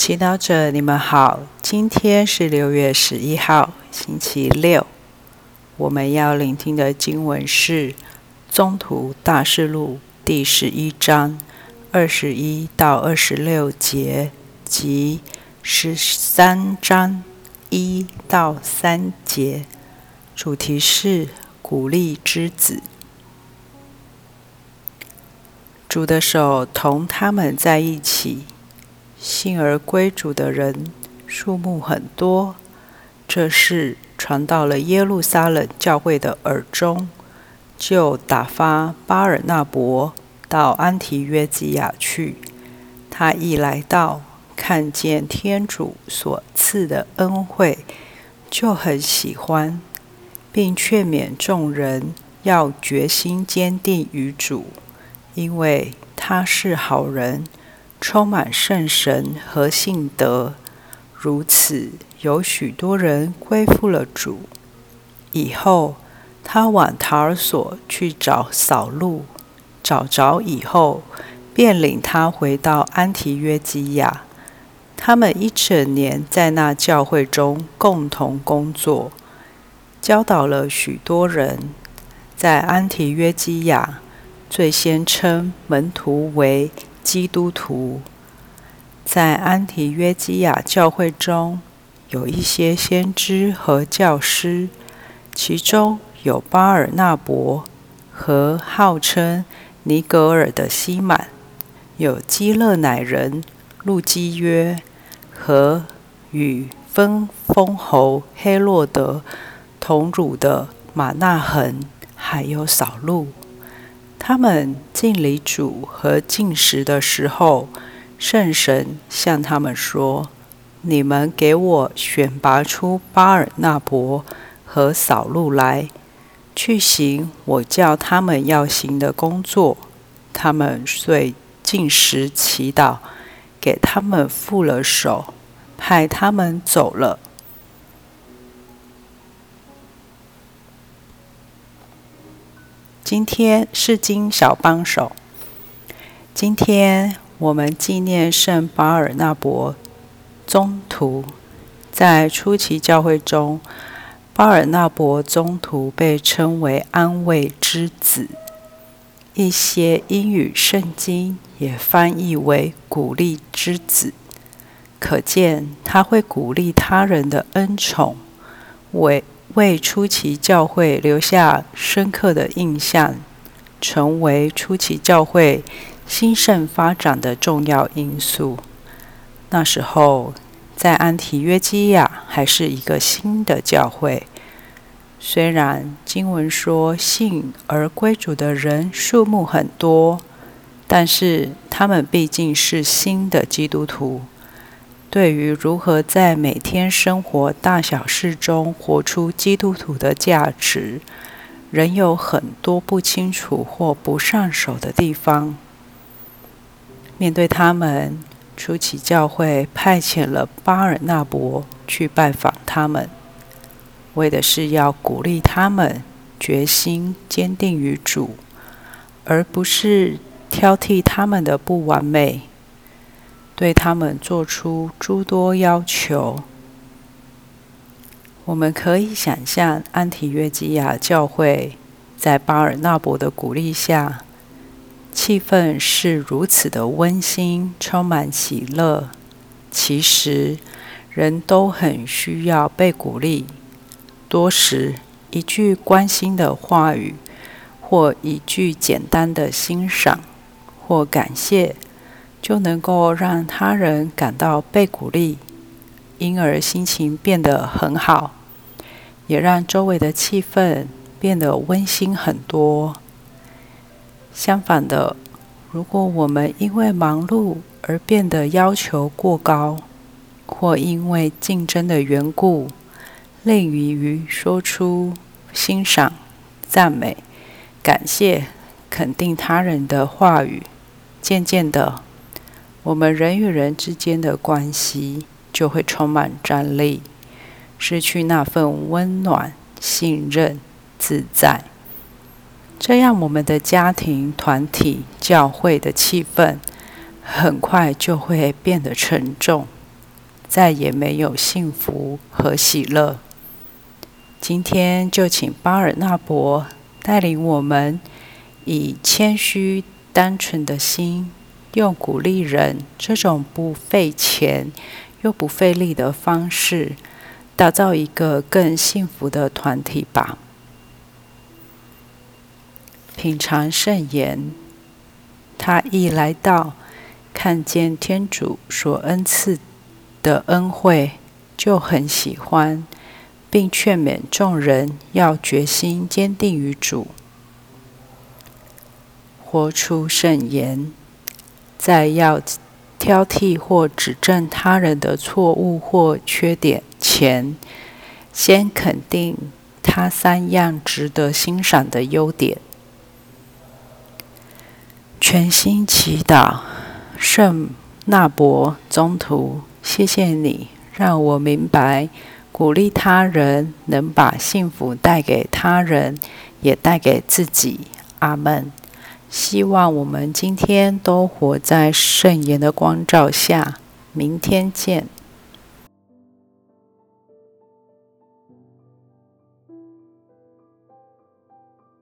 祈祷者，你们好，今天是六月十一号，星期六。我们要聆听的经文是《中途大事录》第十一章二十一到二十六节及十三章一到三节，主题是鼓励之子。主的手同他们在一起。信而归主的人数目很多，这事传到了耶路撒冷教会的耳中，就打发巴尔纳伯到安提约基亚去。他一来到，看见天主所赐的恩惠，就很喜欢，并劝勉众人要决心坚定于主，因为他是好人。充满圣神和信德，如此有许多人归附了主。以后，他往塔尔索去找扫路，找着以后，便领他回到安提约基亚。他们一整年在那教会中共同工作，教导了许多人。在安提约基亚，最先称门徒为基督徒。在安提约基亚教会中，有一些先知和教师，其中有巴尔纳伯和号称尼格尔的西满，有基勒乃人路基约和与分封侯黑洛德同乳的马纳恒，还有扫路。他们敬礼主和进食的时候，圣神向他们说：“你们给我选拔出巴尔纳伯和扫路来，去行我叫他们要行的工作。”他们遂进食祈祷，给他们付了手，派他们走了。今天是经小帮手。今天我们纪念圣巴尔纳伯宗徒。在初期教会中，巴尔纳伯宗徒被称为安慰之子。一些英语圣经也翻译为鼓励之子，可见他会鼓励他人的恩宠，为为初期教会留下深刻的印象，成为初期教会兴盛发展的重要因素。那时候，在安提约基亚还是一个新的教会。虽然经文说信而归主的人数目很多，但是他们毕竟是新的基督徒。对于如何在每天生活大小事中活出基督徒的价值，仍有很多不清楚或不上手的地方。面对他们，初期教会派遣了巴尔纳伯去拜访他们，为的是要鼓励他们决心坚定于主，而不是挑剔他们的不完美。对他们做出诸多要求。我们可以想象，安提约基亚教会在巴尔纳伯的鼓励下，气氛是如此的温馨，充满喜乐。其实，人都很需要被鼓励。多时，一句关心的话语，或一句简单的欣赏，或感谢。就能够让他人感到被鼓励，因而心情变得很好，也让周围的气氛变得温馨很多。相反的，如果我们因为忙碌而变得要求过高，或因为竞争的缘故，吝于于说出欣赏、赞美、感谢、肯定他人的话语，渐渐的，我们人与人之间的关系就会充满张力，失去那份温暖、信任、自在。这样，我们的家庭、团体、教会的气氛很快就会变得沉重，再也没有幸福和喜乐。今天就请巴尔纳伯带领我们，以谦虚单纯的心，用鼓励人这种不费钱又不费力的方式，打造一个更幸福的团体吧。品尝圣言，他一来到，看见天主所恩赐的恩惠，就很喜欢。并劝勉众人要决心坚定于主，活出圣言。在要挑剔或指正他人的错误或缺点前，先肯定他三样值得欣赏的优点。全心祈祷，圣纳伯中途，谢谢你让我明白。鼓励他人，能把幸福带给他人，也带给自己。阿门。希望我们今天都活在圣言的光照下。明天见。